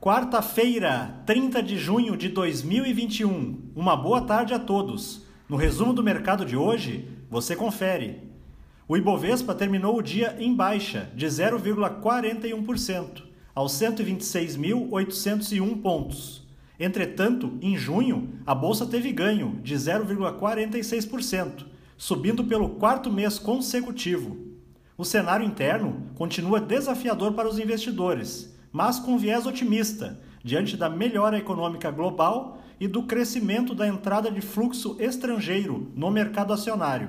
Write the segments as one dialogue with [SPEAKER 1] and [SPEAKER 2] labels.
[SPEAKER 1] Quarta-feira, 30 de junho de 2021. Uma boa tarde a todos. No resumo do mercado de hoje, você confere. O Ibovespa terminou o dia em baixa, de 0,41%, aos 126.801 pontos. Entretanto, em junho, a bolsa teve ganho de 0,46%, subindo pelo quarto mês consecutivo. O cenário interno continua desafiador para os investidores mas com viés otimista, diante da melhora econômica global e do crescimento da entrada de fluxo estrangeiro no mercado acionário.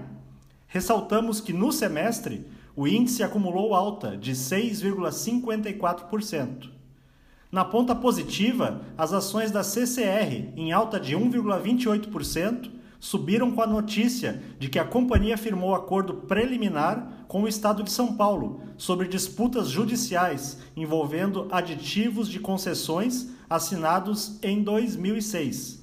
[SPEAKER 1] Ressaltamos que no semestre o índice acumulou alta de 6,54%. Na ponta positiva, as ações da CCR, em alta de 1,28%, subiram com a notícia de que a companhia firmou acordo preliminar com o Estado de São Paulo sobre disputas judiciais envolvendo aditivos de concessões assinados em 2006.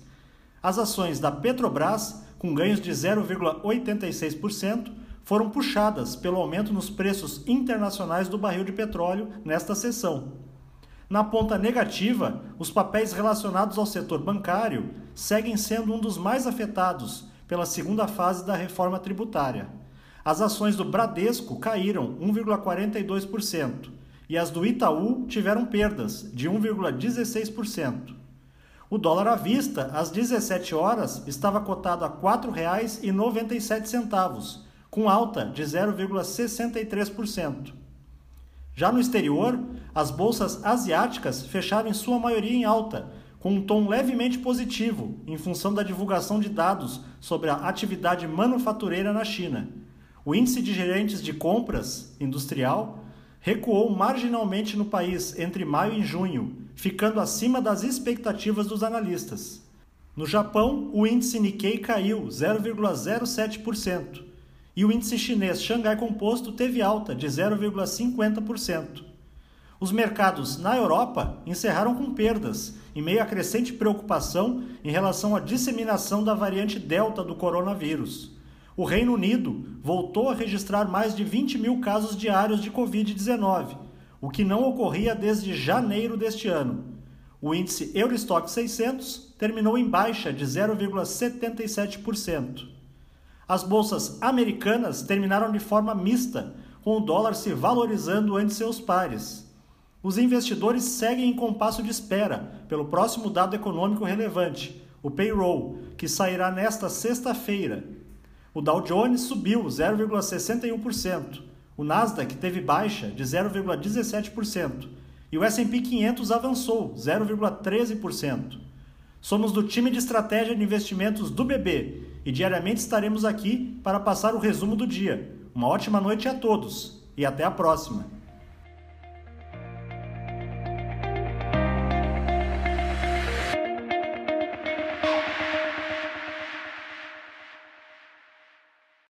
[SPEAKER 1] As ações da Petrobras, com ganhos de 0,86%, foram puxadas pelo aumento nos preços internacionais do barril de petróleo nesta sessão. Na ponta negativa, os papéis relacionados ao setor bancário seguem sendo um dos mais afetados pela segunda fase da reforma tributária. As ações do Bradesco caíram 1,42% e as do Itaú tiveram perdas de 1,16%. O dólar à vista, às 17 horas, estava cotado a R$ 4,97, com alta de 0,63%. Já no exterior, as bolsas asiáticas fecharam em sua maioria em alta, com um tom levemente positivo, em função da divulgação de dados sobre a atividade manufatureira na China. O índice de gerentes de compras industrial recuou marginalmente no país entre maio e junho, ficando acima das expectativas dos analistas. No Japão, o índice Nikkei caiu 0,07% e o índice chinês Xangai Composto teve alta de 0,50%. Os mercados na Europa encerraram com perdas, em meio à crescente preocupação em relação à disseminação da variante Delta do coronavírus. O Reino Unido voltou a registrar mais de 20 mil casos diários de Covid-19, o que não ocorria desde janeiro deste ano. O índice Eurostock 600 terminou em baixa de 0,77%. As bolsas americanas terminaram de forma mista, com o dólar se valorizando ante seus pares. Os investidores seguem em compasso de espera pelo próximo dado econômico relevante, o payroll, que sairá nesta sexta-feira. O Dow Jones subiu 0,61%, o Nasdaq teve baixa de 0,17% e o S&P 500 avançou 0,13%. Somos do time de estratégia de investimentos do BB e diariamente estaremos aqui para passar o resumo do dia. Uma ótima noite a todos e até a próxima!